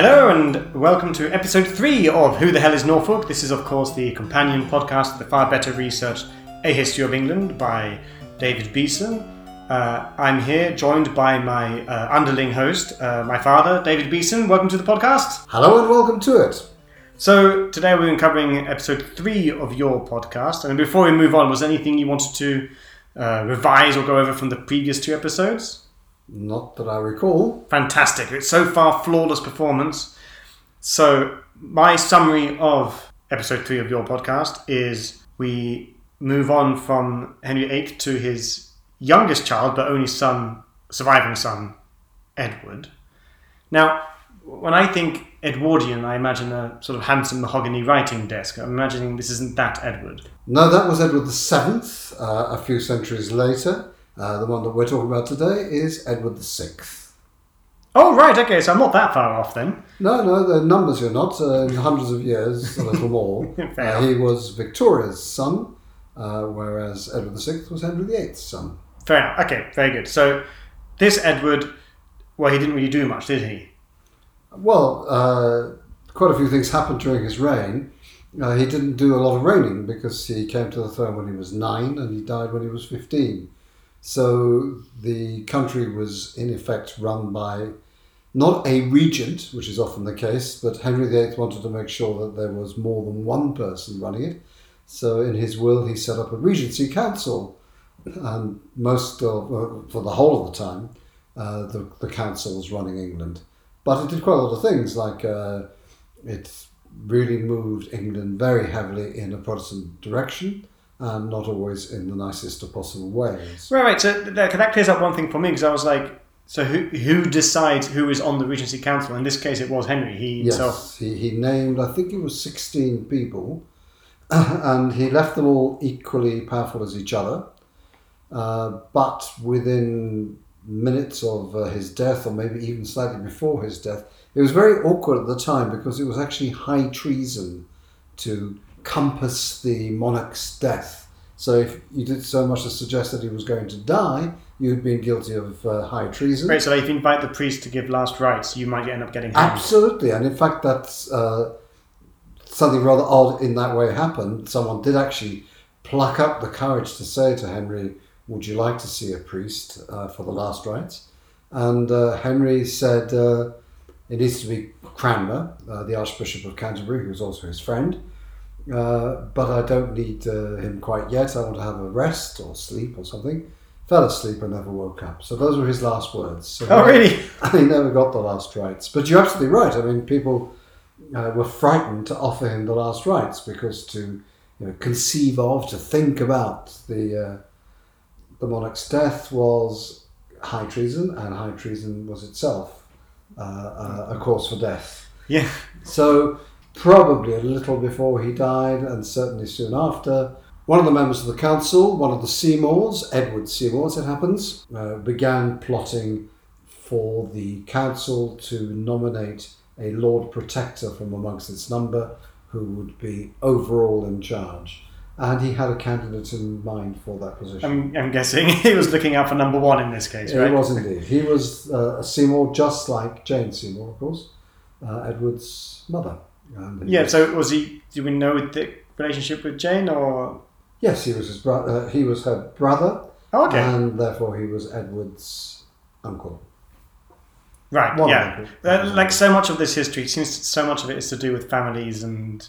Hello and welcome to episode three of Who the Hell is Norfolk? This is, of course, the companion podcast to the far better researched A History of England by David Beeson. Uh, I'm here joined by my uh, underling host, uh, my father, David Beeson. Welcome to the podcast. Hello and welcome to it. So, today we're covering episode three of your podcast. And before we move on, was there anything you wanted to uh, revise or go over from the previous two episodes? Not that I recall. fantastic. It's so far flawless performance. So my summary of episode three of your podcast is we move on from Henry VIII to his youngest child, but only son, surviving son, Edward. Now, when I think Edwardian, I imagine a sort of handsome mahogany writing desk. I'm imagining this isn't that Edward. No, that was Edward VII, uh, a few centuries later. Uh, the one that we're talking about today is Edward VI. Oh, right, okay, so I'm not that far off then. No, no, the numbers you're not. Uh, in hundreds of years, a little more. Uh, he was Victoria's son, uh, whereas Edward VI was Henry VIII's son. Fair enough. Okay, very good. So this Edward, well, he didn't really do much, did he? Well, uh, quite a few things happened during his reign. Uh, he didn't do a lot of reigning because he came to the throne when he was nine and he died when he was 15. So the country was in effect run by not a regent, which is often the case, but Henry VIII wanted to make sure that there was more than one person running it. So in his will, he set up a regency council, and most of, well, for the whole of the time, uh, the, the council was running England. But it did quite a lot of things, like uh, it really moved England very heavily in a Protestant direction and not always in the nicest of possible ways. Right, right. So that, clears up one thing for me because I was like, so who who decides who is on the Regency Council? In this case, it was Henry. He himself. Yes, he, he named, I think it was 16 people, and he left them all equally powerful as each other. Uh, but within minutes of uh, his death, or maybe even slightly before his death, it was very awkward at the time because it was actually high treason to compass the monarch's death. So if you did so much as suggest that he was going to die, you'd been guilty of uh, high treason. Right. So if you invite the priest to give last rites, you might end up getting hanged. Absolutely, and in fact, that's uh, something rather odd in that way happened. Someone did actually pluck up the courage to say to Henry, "Would you like to see a priest uh, for the last rites?" And uh, Henry said, uh, "It needs to be Cranmer, uh, the Archbishop of Canterbury, who was also his friend." Uh, but I don't need uh, him quite yet. I want to have a rest or sleep or something. Fell asleep and never woke up. So those were his last words. So Oh, really? he never got the last rites. But you're absolutely right. I mean, people uh, were frightened to offer him the last rites because to you know, conceive of, to think about the uh, the monarch's death was high treason, and high treason was itself uh, uh, a cause for death. Yeah. So probably a little before he died, and certainly soon after. One of the members of the council, one of the Seymours, Edward Seymour, as it happens, uh, began plotting for the council to nominate a Lord Protector from amongst its number who would be overall in charge. And he had a candidate in mind for that position. I'm, I'm guessing he was looking out for number one in this case, He was indeed. He was uh, a Seymour, just like Jane Seymour, of course, uh, Edward's mother. Yeah. So was he? Do we know the relationship with Jane or? Yes, he was his brother. he was her brother, Oh, okay. and therefore he was Edward's uncle. right. one yeah. Uh, like so much of this history, it seems so much of it is to do with families, and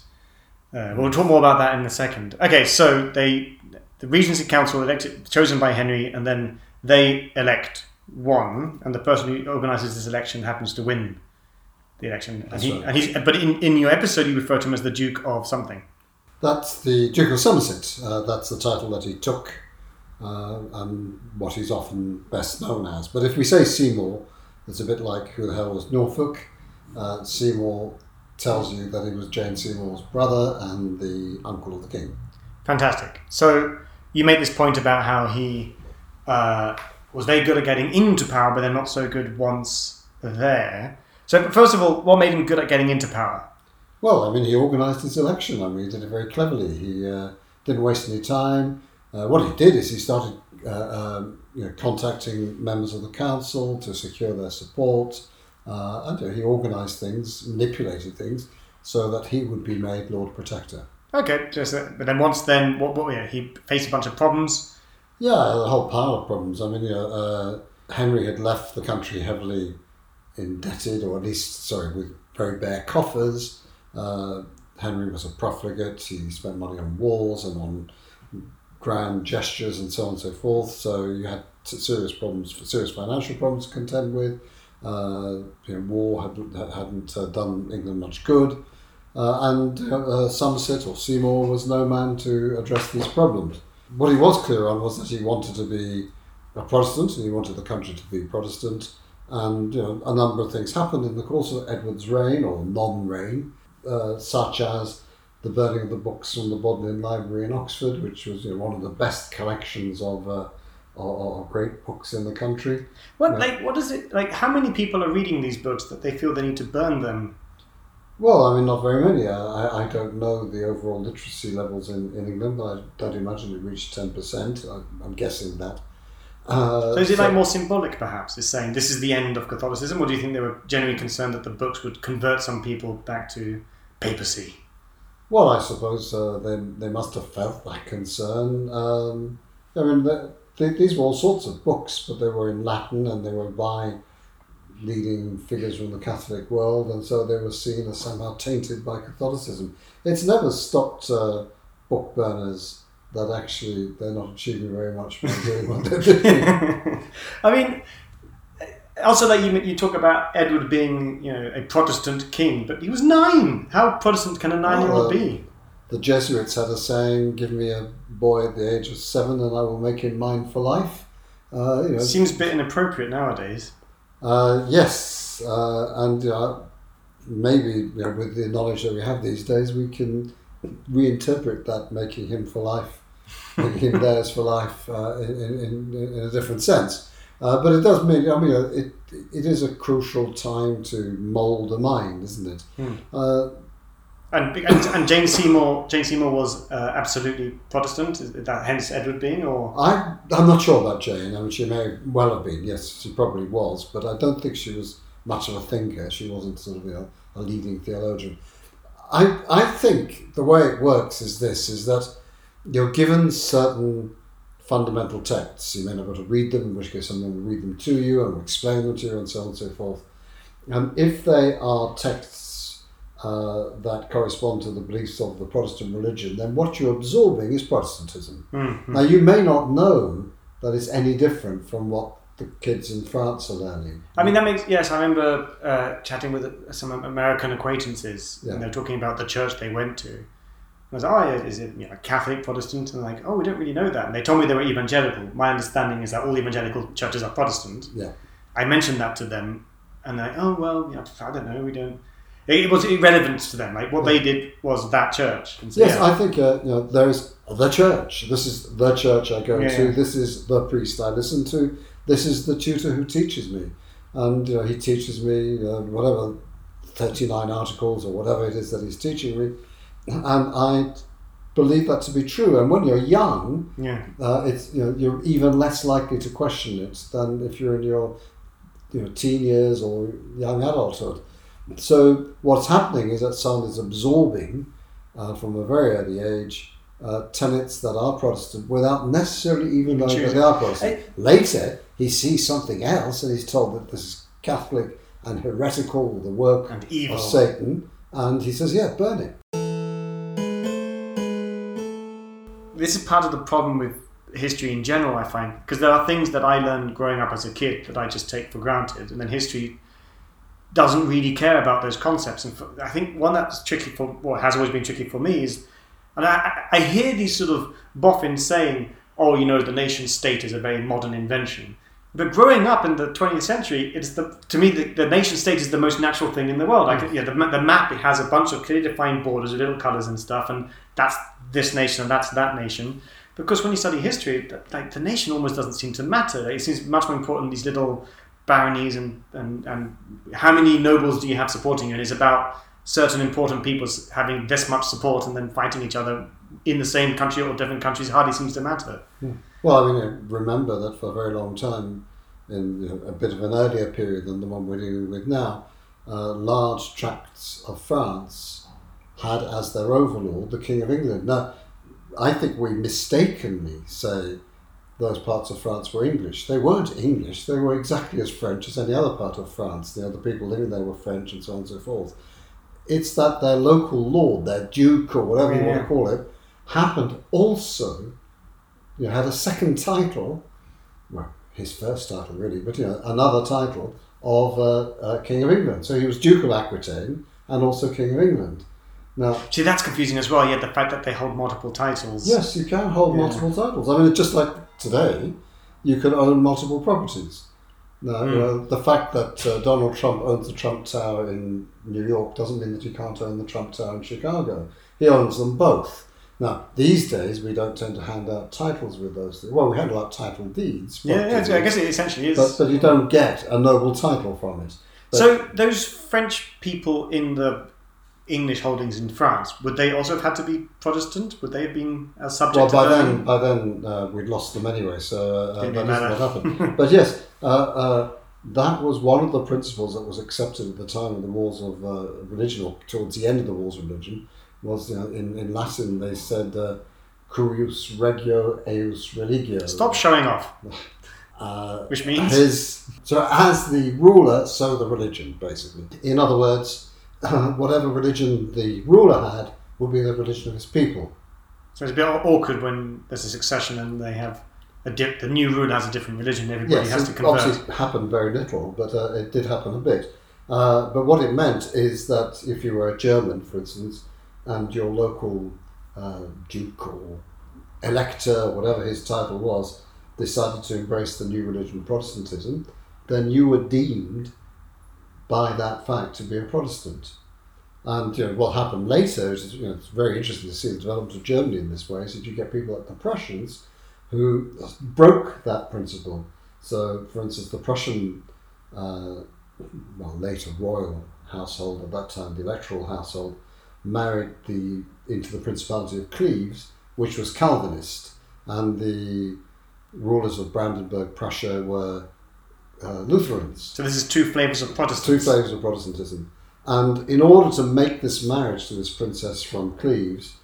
uh, we'll talk more about that in a second. Okay, so they, the Regency Council elected, chosen by Henry, and then they elect one, and the person who organises this election happens to win the election. And he, right. and he's, but in, in your episode, you refer to him as the Duke of something. That's the Duke of Somerset. Uh, that's the title that he took, uh, and what he's often best known as. But if we say Seymour, it's a bit like who the hell was Norfolk. Uh, Seymour tells you that he was Jane Seymour's brother and the uncle of the king. Fantastic. So you make this point about how he uh, was very good at getting into power, but then not so good once there. So first of all, what made him good at getting into power? Well, I mean, he organised his election. I mean, he did it very cleverly. He uh, didn't waste any time. Uh, what he did is he started uh, um, you know, contacting members of the council to secure their support. Uh, and he organised things, manipulated things, so that he would be made Lord Protector. Okay, just but then once then what? What? Yeah, he faced a bunch of problems. Yeah, a whole pile of problems. I mean, you know, uh, Henry had left the country heavily indebted, or at least, sorry, with very bare coffers. Uh, Henry was a profligate. He spent money on wars and on grand gestures and so on and so forth. So you had serious problems, serious financial problems to contend with. Uh, you know, war had, hadn't uh, done England much good. Uh, and uh, Somerset or Seymour was no man to address these problems. What he was clear on was that he wanted to be a Protestant and he wanted the country to be Protestant. And you know, a number of things happened in the course of Edward's reign or non-reign, uh, such as the burning of the books from the Bodleian Library in Oxford, which was you know, one of the best collections of, uh, of, of great books in the country. What like what is it like? How many people are reading these books that they feel they need to burn them? Well, I mean, not very many. I, I don't know the overall literacy levels in, in England, but I don't imagine it reached 10%. I, I'm guessing that. Uh, so is it so, like more symbolic, perhaps, is saying this is the end of Catholicism, or do you think they were genuinely concerned that the books would convert some people back to papacy? Well, I suppose uh, they, they must have felt that concern. Um, I mean, they, they, these were all sorts of books, but they were in Latin and they were by leading figures from the Catholic world, and so they were seen as somehow tainted by Catholicism. It's never stopped uh, book burners that actually they're not achieving very much by doing what they're doing. I mean, also like you, you talk about Edward being you know a Protestant king, but he was nine. How Protestant can a nine-year-old uh, be? The Jesuits had a saying: "Give me a boy at the age of seven, and I will make him mine for life." Uh, you know, Seems a bit inappropriate nowadays. Uh, yes, uh, and uh, maybe you know, with the knowledge that we have these days, we can reinterpret that, making him for life, making him theirs for life uh, in, in, in, a different sense. Uh, but it does mean, I mean, uh, it, it is a crucial time to mould a mind, isn't it? Hmm. And, and, and Jane Seymour Jane Seymour was uh, absolutely Protestant. Is that hence Edward being, or I I'm not sure about Jane. I mean, she may well have been. Yes, she probably was, but I don't think she was much of a thinker. She wasn't sort of know, a leading theologian. I I think the way it works is this: is that you're given certain fundamental texts. You may not be able to read them, in which case someone will read them to you and will explain them to you, and so on and so forth. And if they are texts uh, that correspond to the beliefs of the Protestant religion, then what you're absorbing is Protestantism. Mm-hmm. Now, you may not know that it's any different from what the kids in France are learning. I mean, that makes, yes, I remember uh, chatting with some American acquaintances, yeah. and they're talking about the church they went to. I was like, oh, is it you know, Catholic, Protestant? And they're like, oh, we don't really know that. And they told me they were evangelical. My understanding is that all evangelical churches are Protestant. Yeah. I mentioned that to them, and they're like, oh, well, I don't know, we don't it was irrelevant to them. Like what they did was that church. So, yes, yeah. I think uh, you know there is the church. This is the church I go yeah, to. Yeah. This is the priest I listen to. This is the tutor who teaches me, and you know he teaches me uh, whatever thirty nine articles or whatever it is that he's teaching me, and I believe that to be true. And when you're young, yeah, uh, it's you know you're even less likely to question it than if you're in your you know teen years or young adulthood. So what's happening is that someone is absorbing uh, from a very early age uh, tenets that are Protestant without necessarily even knowing that they are Protestant. I, Later, he sees something else and he's told that this is Catholic and heretical, the work of Satan, and he says, "Yeah, burn it." This is part of the problem with history in general, I find, because there are things that I learned growing up as a kid that I just take for granted, and then history doesn't really care about those concepts. And for, I think one that's tricky for what has always been tricky for me is, and I, I hear these sort of boffins saying, "Oh, you know, the nation state is a very modern invention." But growing up in the 20th century, it's the to me the, the nation state is the most natural thing in the world. Like, mm. yeah, the, the map it has a bunch of clearly defined borders with little colors and stuff, and that's this nation and that's that nation. Because when you study history, like the nation almost doesn't seem to matter. It seems much more important these little baronies and, and, and how many nobles do you have supporting you? And it's about certain important people having this much support and then fighting each other in the same country or different countries hardly seems to matter. Yeah. Well, I mean, remember that for a very long time, in a bit of an earlier period than the one we're dealing with now, uh, large tracts of France had as their overlord the King of England. Now, I think we mistakenly say those parts of France were English. They weren't English. They were exactly as French as any other part of France. The other people living there were French and so on and so forth. It's that their local lord, their duke or whatever you want to call it, happened also, you know, had a second title, well, his first title really, but you know, another title of uh, uh, King of England. So he was Duke of Aquitaine and also King of England. Now, See, that's confusing as well. Yet the fact that they hold multiple titles. Yes, you can hold Yeah. multiple titles. I mean, it's just like today, you can own multiple properties. Now, you Mm. know, the fact that uh, Donald Trump owns the Trump Tower in New York doesn't mean that you can't own the Trump Tower in Chicago. He owns them both. Now, these days, we don't tend to hand out titles with those. Well, we hand out title deeds. Yeah, yeah, I guess it essentially is. but, but you don't get a noble title from it. but- so those French people in the English holdings in France, would they also have had to be Protestant? Would they have been as subject Well, by then, by then uh, we'd lost them anyway, so uh, Didn't that what happened. but yes, uh, uh, that was one of the principles that was accepted at the time of the wars of uh, religion, or towards the end of the wars of religion. Was you know, in, in Latin they said uh, "cuius regio eius religio." Stop showing off. Uh, Which means? his so as the ruler, so the religion, basically. In other words, whatever religion the ruler had would be the religion of his people. So it's a bit awkward when there's a succession and they have a dip. The new ruler has a different religion. Everybody Yes, has to it convert. obviously happened very little, but uh, it did happen a bit. Uh, but what it meant is that if you were a German, for instance, and your local uh, duke or elector, whatever his title was, decided to embrace the new religion, Protestantism, then you were deemed by that fact to be a Protestant. And you know, what happened later is you know, it's very interesting to see the development of Germany in this way. Is that you get people like the Prussians who broke that principle. So, for instance, the Prussian, uh, well, later royal household at that time, the electoral household, married the into the Principality of Cleves, which was Calvinist, and the rulers of Brandenburg, Prussia, were uh, Lutherans so this is two flavors of Protestantism. two flavors of Protestantism. And in order to make this marriage to this princess from Cleves,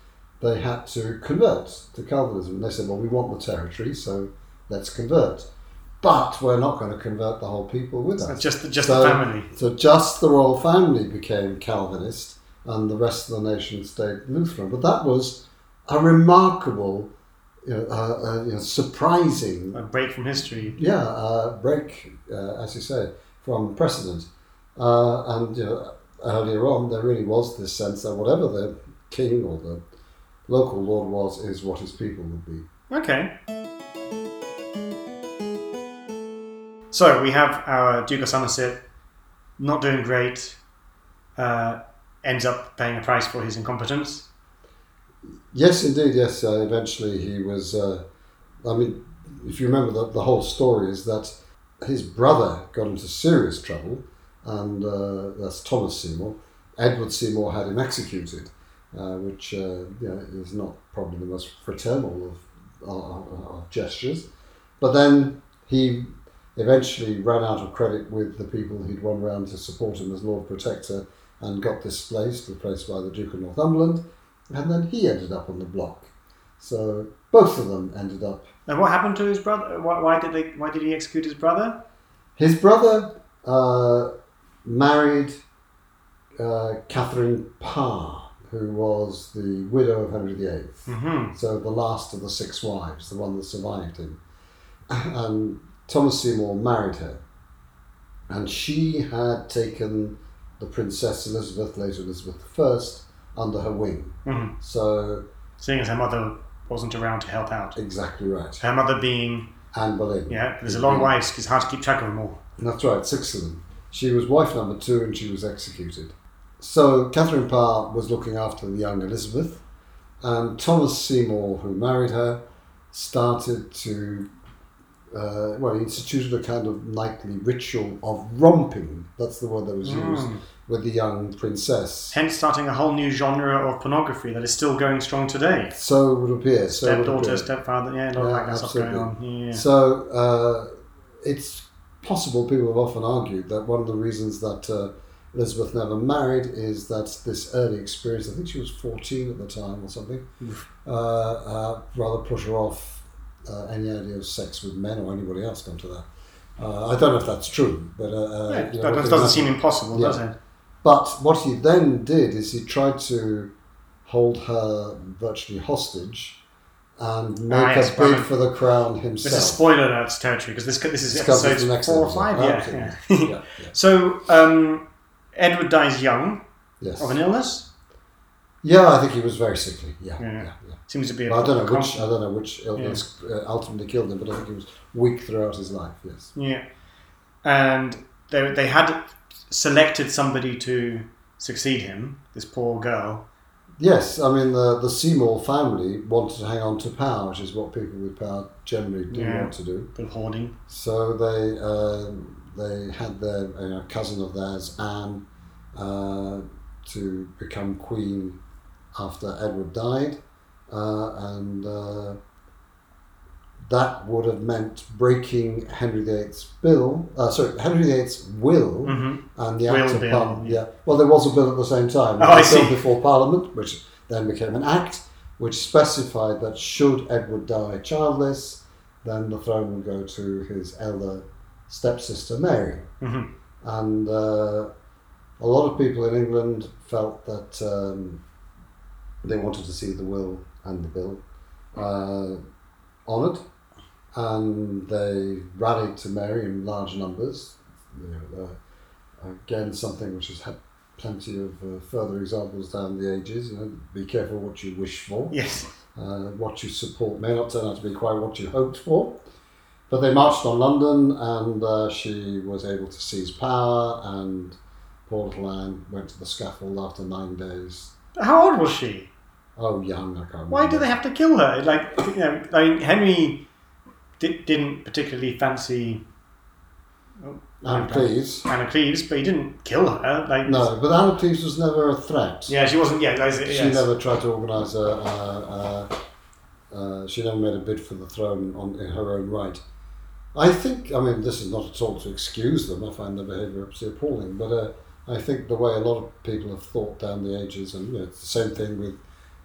they had to convert to Calvinism. And they said, well, we want the territory, so let's convert. But we're not going to convert the whole people with So us. just just So- the family. So just the royal family became Calvinist, and the rest of the nation stayed Lutheran. But that was a remarkable, you know, uh, uh, you know, surprising A break from history. yeah, uh, break, uh, as you say, from precedent. Uh, and you know, earlier on, there really was this sense that whatever the king or the local lord was, is what his people would be. Okay. So we have our Duke of Somerset not doing great, uh, ends up paying a price for his incompetence. Yes, indeed, yes. Uh, eventually, he was. Uh, I mean, if you remember, the, the whole story is that his brother got into serious trouble, and uh, that's Thomas Seymour. Edward Seymour had him executed, uh, which uh, you know, is not probably the most fraternal of, uh, of gestures. But then he eventually ran out of credit with the people he'd won round to support him as Lord Protector and got displaced, replaced by the Duke of Northumberland and then he ended up on the block. So both of them ended up. And what happened to his brother? Why, why did they? Why did he execute his brother? His brother uh, married uh, Catherine Parr, who was the widow of Henry VIII. hmm So the last of the six wives, the one that survived him. And Thomas Seymour married her. And she had taken the Princess Elizabeth, later Elizabeth I, under her wing. hmm So Seeing as her mother wasn't around to help out. exactly right. Her mother being Anne Boleyn. yeah, there's a long wives. It's hard to keep track of them all. That's right, six of them. She was wife number two and she was executed. So Catherine Parr was looking after the young Elizabeth, and Thomas Seymour, who married her, started to, uh, well, he instituted a kind of nightly ritual of romping, that's the word that was used, Mm. With the young princess. Hence, starting a whole new genre of pornography that is still going strong today. So it would appear. So Stepdaughter, appear. stepfather, yeah, a lot of that stuff going on. Yeah. So uh, it's possible. People have often argued that one of the reasons that uh, Elizabeth never married is that this early experience, I think she was 14 at the time or something, uh, uh, rather put her off uh, any idea of sex with men or anybody else, come to that. Uh, I don't know if that's true, but. Yeah, that doesn't seem impossible, Yeah. does it? But what he then did is he tried to hold her virtually hostage and make Ah, yes, a bid for the crown himself. This is spoiler alert territory because this this is This episode the next four or five. Oh, Yeah, yeah. yeah, yeah. so um, Edward dies young Yes. of an illness. Yeah, I think he was very sickly. Yeah, Yeah. Seems to be. I don't know which. I don't know which illness uh, ultimately killed him, but I think he was weak throughout his life. Yes. Yeah, and they they had selected somebody to succeed him. This poor girl. Yes, I mean the the Seymour family wanted to hang on to power, which is what people with power generally do Yeah. want to do. Bit of hoarding. So they um, they had their you know, cousin of theirs, Anne, uh, to become queen after Edward died, uh, and uh, that would have meant breaking Henry VIII's bill. Uh, sorry, Henry VIII's will hmm and the Will Act of bill, Parliament. yeah. Well, there was a bill at the same time. Oh, I a bill see. before Parliament, which then became an Act, which specified that should Edward die childless, then the throne would go to his elder stepsister Mary. hmm And uh, a lot of people in England felt that um, they wanted to see the will and the bill uh, honoured, and they rallied to Mary in large numbers. You know, uh, again, something which has had plenty of uh, further examples down the ages. You know, be careful what you wish for. Yes. Uh, what you support may not turn out to be quite what you hoped for. But they marched on London and uh, she was able to seize power, and poor little Anne went to the scaffold after nine days. How old was she? Oh, young, I can't remember. Why do they have to kill her? Like, you know, I mean, Henry di- didn't particularly fancy oh, Anne Cleves. Anna Cleves, but he didn't kill her. Like, No, but Anne Cleves was never a threat. Yeah, she wasn't. Yeah, that's it, She yes. never tried to organise a. a, a uh, she never made a bid for the throne on in her own right. I think. I mean, this is not at all to excuse them. I find their behaviour absolutely appalling. But uh, I think the way a lot of people have thought down the ages, and you know, it's the same thing with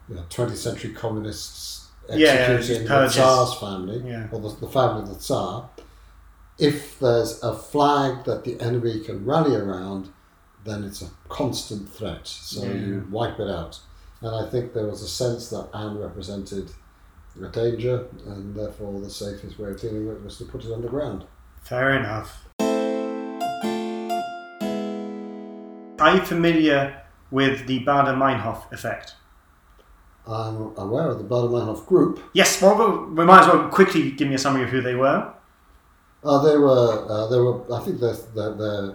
you know, 20th century communists Yeah, yeah, executing the. Tsar's family, Yeah. or the, the family of the Tsar. If there's a flag that the enemy can rally around, then it's a constant threat. So Yeah. you wipe it out. And I think there was a sense that Anne represented a danger, and therefore the safest way of dealing with it was to put it underground. Fair enough. Are you familiar with the Baader-Meinhof effect? I'm aware of the Baader-Meinhof group. Yes. Well, we- might as well quickly give me a summary of who they were. Uh, they were, uh, they were. I think their their, their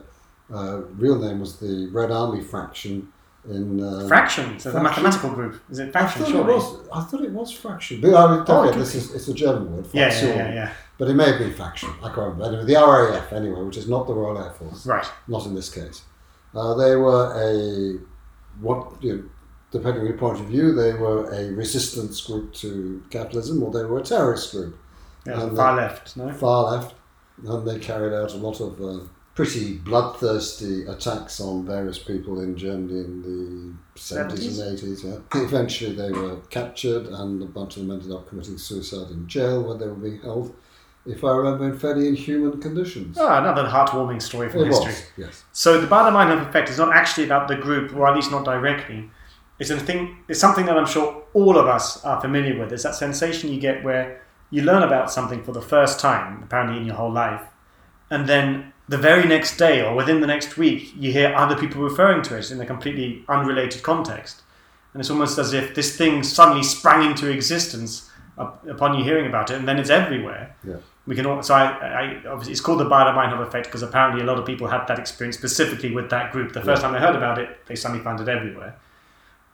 uh, real name was the Red Army faction in. Uh, Fraction. So the mathematical group. Is it I fraction? thought it was. I thought it was fraction. But I mean, Oh, okay, this is it's a German word. Yeah, yeah, yeah, yeah. But it may have been faction. I can't remember. Anyway, the RAF anyway, which is not the Royal Air Force. Right. Not in this case. Uh, they were a what you know, depending on your point of view, they were a resistance group to capitalism, or they were a terrorist group, Yeah, And far left. No. far left, and they carried out a lot of uh, pretty bloodthirsty attacks on various people in Germany in the seventies and eighties. Yeah. Eventually, they were captured, and a bunch of them ended up committing suicide in jail where they were being held. If I remember, in fairly inhuman conditions. Oh, another heartwarming story from it history. was, yes. So the Baader-Meinhof effect is not actually about the group, or at least not directly. It's a thing. It's something that I'm sure all of us are familiar with. It's that sensation you get where you learn about something for the first time, apparently in your whole life, and then the very next day or within the next week, you hear other people referring to it in a completely unrelated context, and it's almost as if this thing suddenly sprang into existence upon you hearing about it, and then it's everywhere. Yeah. We can all, so I, I obviously it's called the Baader-Meinhof effect because apparently a lot of people had that experience specifically with that group. The first time they heard about it, they suddenly found it everywhere.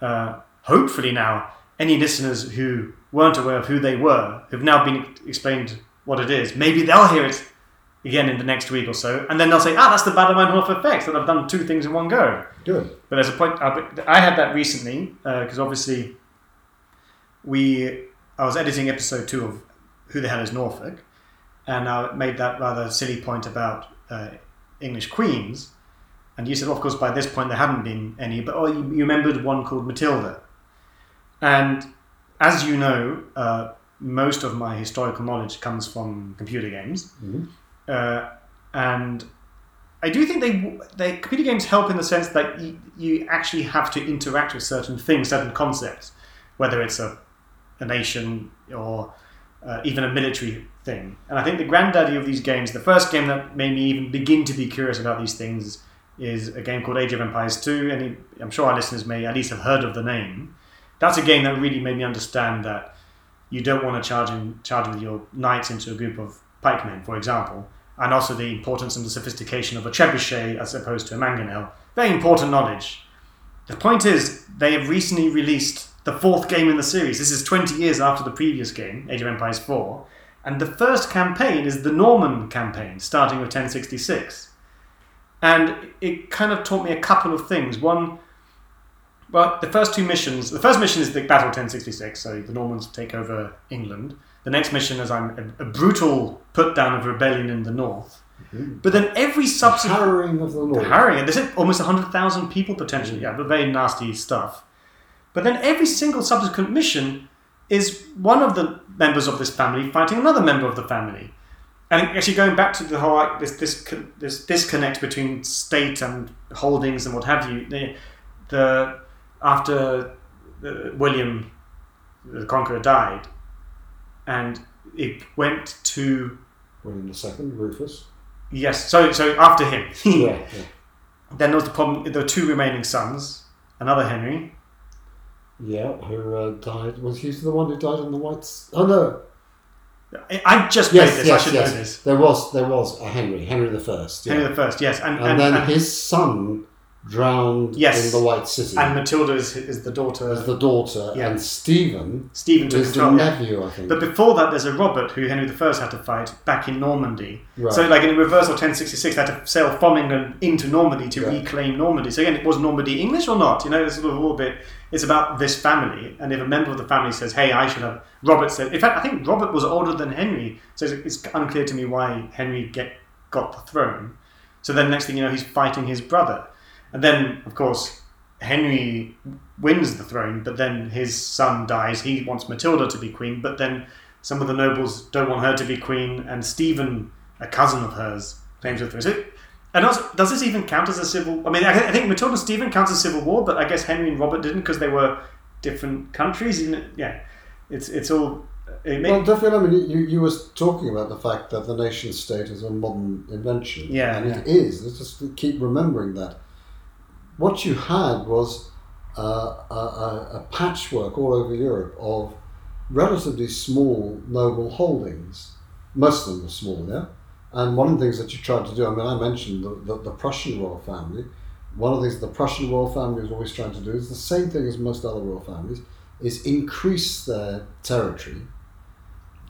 Uh, hopefully now, any listeners who weren't aware of who they were, who've now been explained what it is, maybe they'll hear it again in the next week or so, and then they'll say, "Ah, that's the Baader-Meinhof effect." That I've done two things in one go. Good. But there's a point. uh, I had that recently because obviously we. I was editing episode two of Who the Hell is Norfolk, and I made that rather silly point about uh, English queens, and you said, of course, by this point there hadn't been any, but oh, you, you remembered one called Matilda. And as you know, uh, most of my historical knowledge comes from computer games, Mhm. uh, and I do think they they computer games help in the sense that you, you actually have to interact with certain things, certain concepts, whether it's a a nation or uh, even a military thing. And I think the granddaddy of these games, the first game that made me even begin to be curious about these things, is a game called Age of Empires 2. And I'm sure our listeners may at least have heard of the name. That's a game that really made me understand that you don't want to charge in, charge with your knights into a group of pikemen, for example, and also the importance and the sophistication of a trebuchet as opposed to a mangonel. Very important knowledge. The point is, they have recently released the fourth game in the series. This is 20 years after the previous game, Age of Empires 4, and the first campaign is the Norman campaign, starting with 1066. And it kind of taught me a couple of things. One, well, the first two missions. The first mission is the Battle of 1066, so the Normans take over England. The next mission is I'm a, a brutal put down of rebellion in the north. Mm-hmm. But then every subsequent Harrowing of the Lord. harrowing. And there's almost 100,000 people potentially. Yeah, but very nasty stuff. But then every single subsequent mission is one of the members of this family fighting another member of the family. And actually, going back to the whole like, this this this disconnect between state and holdings and what have you, the, the after uh, William the Conqueror died, and it went to William the Second, Rufus. yes, so so after him, yeah, yeah. Then there was the problem. There were two remaining sons. Another Henry. Yeah, who uh, died. Was he the one who died on the Whites? Oh, no. I, just Yes, this. yes, I should yes. know this. There was, there was a Henry, Henry the First. Yeah. Henry the First. Yes, and and, and, then and, his son drowned Yes. in the White Ship and Matilda is, is the daughter. as the daughter, Yeah. and Stephen Stephen took is the yeah. nephew, I think. But before that, there's a Robert who Henry the First had to fight back in Normandy. Right. So, like in reverse of 1066, they had to sail from England into Normandy to Yeah. reclaim Normandy. So again, it was Normandy English or not? You know, it's sort of all a bit. It's about this family, and if a member of the family says, "Hey, I should have," Robert said. In fact, I think Robert was older than Henry, so it's, it's unclear to me why Henry get got the throne. So then, next thing you know, he's fighting his brother, and then of course Henry wins the throne, but then his son dies. He wants Matilda to be queen, but then some of the nobles don't want her to be queen, and Stephen, a cousin of hers, claims the throne. So, and also, does this even count as a civil? I mean, I, I think Matilda and Stephen counts as a civil war, but I guess Henry and Robert didn't because they were different countries. Isn't? Yeah, it's it's all. It may, well, definitely. I mean, you, you was talking about the fact that the nation state is a modern invention. Yeah, and it is. Let's just keep remembering that. What you had was a, a, a patchwork all over Europe of relatively small noble holdings. Most of them were small, yeah. And one of the things that you tried to do, I mean, I mentioned the, the, the Prussian royal family. One of the things the Prussian royal family is always trying to do is the same thing as most other royal families, is increase their territory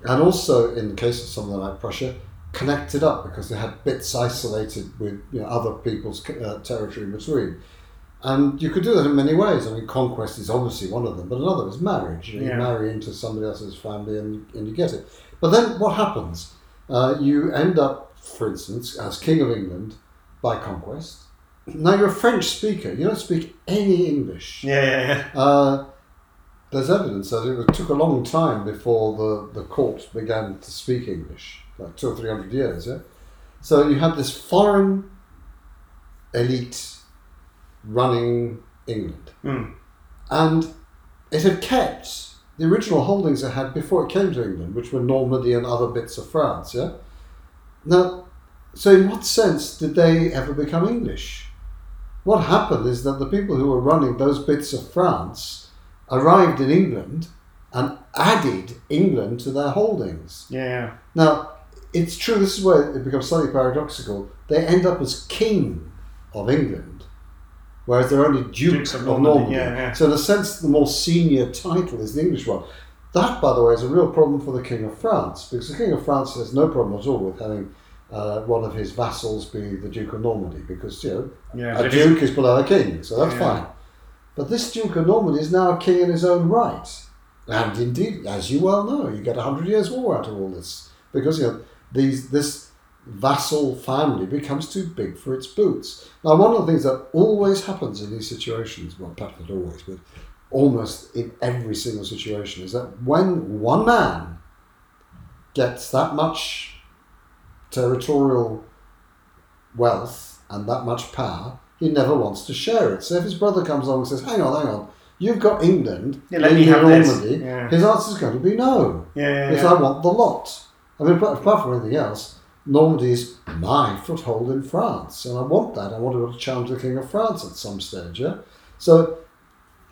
and also in the case of something like Prussia, connected up because they had bits isolated with you know, other people's uh, territory in between. And you could do that in many ways. I mean, conquest is obviously one of them, but another is marriage. You, know, Yeah. you marry into somebody else's family and, and you get it. But then what happens? Uh, you end up, for instance, as King of England by conquest. Now you're a French speaker. You don't speak any English. yeah, yeah, yeah. Uh, there's evidence that it took a long time before the, the court began to speak English, like two or three hundred years, yeah? So you had this foreign elite running England. Mm. And it had kept the original holdings it had before it came to England, which were Normandy and other bits of France, yeah? Now, so in what sense did they ever become English? What happened is that the people who were running those bits of France arrived in England and added England to their holdings. yeah. Now, it's true, this is where it becomes slightly paradoxical. They end up as king of England, whereas they're only Dukes, Dukes of of Normandy. Normandy, yeah, yeah. So, in a sense, the more senior title is the English one. That, by the way, is a real problem for the King of France, because the King of France has no problem at all with having uh, one of his vassals be the Duke of Normandy, because, you know, Yeah, a but if it's- duke is below a king, so that's Yeah. fine. But this Duke of Normandy is now a king in his own right. And indeed, as you well know, you get a hundred years war out of all this. Because you know, these this vassal family becomes too big for its boots. Now, one of the things that always happens in these situations, well, perhaps not always, but almost in every single situation, is that when one man gets that much territorial wealth and that much power, he never wants to share it. So if his brother comes along and says, hang on, hang on, you've got England, Yeah, let me have. Normandy, Yeah. his answer is going to be no. Yeah, yeah, Because yeah. I want the lot. I mean, apart from anything else, Normandy is my foothold in France, and I want that. I want to to challenge the King of France at some stage. Yeah? So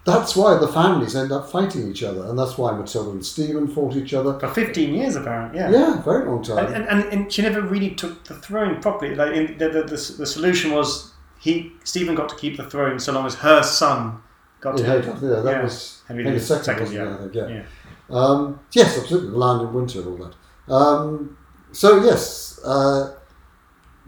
that's why the families end up fighting each other, and that's why Matilda and Stephen fought each other. For 15 years, apparently, yeah. Yeah, very long time. And, and, and, she never really took the throne properly. Like in, the, the, the, the solution was he Stephen got to keep the throne so long as her son got to. yeah, yeah, that yeah. was Henry Henry the II, second, wasn't yeah. I think, yeah. Yeah. Um, yes, absolutely. The Lion in Winter and all that. Um, so yes, uh,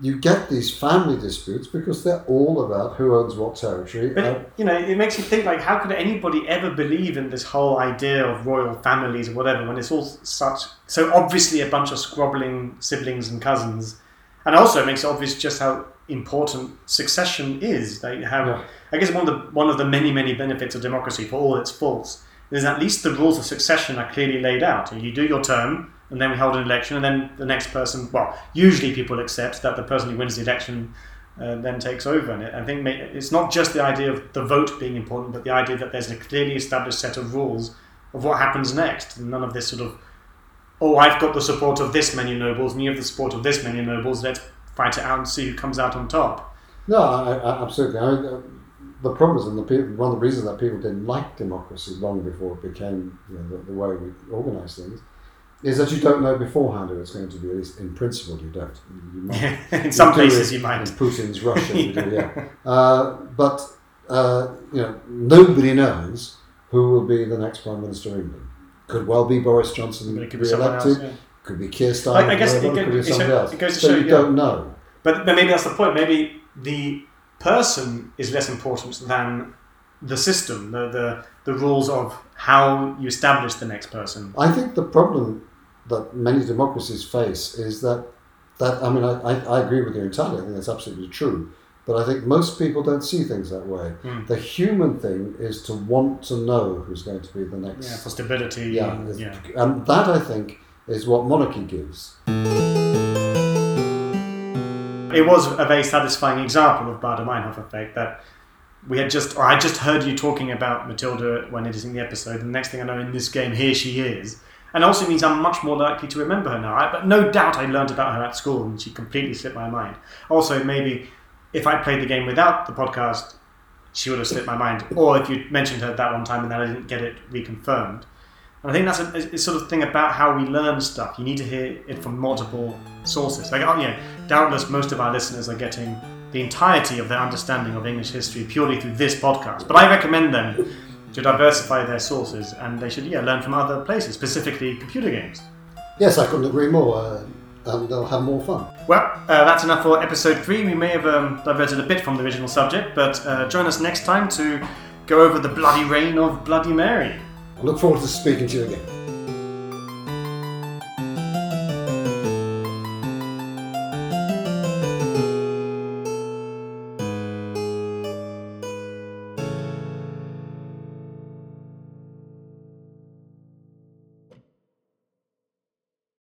you get these family disputes because they're all about who owns what territory. But Uh, you know, it makes you think like, how could anybody ever believe in this whole idea of royal families or whatever when it's all such so obviously a bunch of squabbling siblings and cousins, and also it makes it obvious just how important succession is. Like how Yeah. I guess one of the one of the many many benefits of democracy for all its faults is at least the rules of succession are clearly laid out. You do your term, and then we hold an election, and then the next person. Well, usually people accept that the person who wins the election uh, then takes over. And I think it's not just the idea of the vote being important, but the idea that there's a clearly established set of rules of what happens next, and none of this sort of, oh, I've got the support of this many nobles, and you have the support of this many nobles. Let's fight it out and see who comes out on top. no, I, I, absolutely. I mean, uh, the problem is, and the people, one of the reasons that people didn't like democracy long before it became you know, the, the way we organise things, is that you don't know beforehand who it's going to be. At least in principle, you don't. You might in some places, you might. In Putin's Russia, you do, yeah. Uh, but uh, you know, nobody knows who will be the next prime minister of England. Could well be Boris Johnson But it could be else. re-elected. yeah. Could be Keir Starmer. I- I guess it could be somebody else. it goes to so show, you yeah. don't know. But, but maybe that's the point. Maybe the person is less important than the system, the, the, the rules of how you establish the next person. I think the problem that many democracies face is that that I mean I, I, I agree with you entirely. I think that's absolutely true. But I think most people don't see things that way. Hmm. The human thing is to want to know who's going to be the next. Yeah, for stability. Yeah, and- yeah. and that I think is what monarchy gives. It was a very satisfying example of Baader Meinhof effect that we had just, or I just heard you talking about Matilda when editing the episode, and the next thing I know in this game, here she is. And also means I'm much more likely to remember her now. I, but no doubt I learned about her at school and she completely slipped my mind. Also, maybe if I played the game without the podcast, she would have slipped my mind. Or if you mentioned her that one time and then I didn't get it reconfirmed. And I think that's a, a sort of thing about how we learn stuff. You need to hear it from multiple sources. Like, oh, yeah, doubtless most of our listeners are getting the entirety of their understanding of English history purely through this podcast. But I recommend them to diversify their sources and they should, yeah, learn from other places, specifically computer games. Yes, I couldn't agree more. Uh, and they'll have more fun. Well, uh, that's enough for episode three. We may have um, diverted a bit from the original subject, but uh, join us next time to go over the bloody reign of Bloody Mary. I look forward to speaking to you again.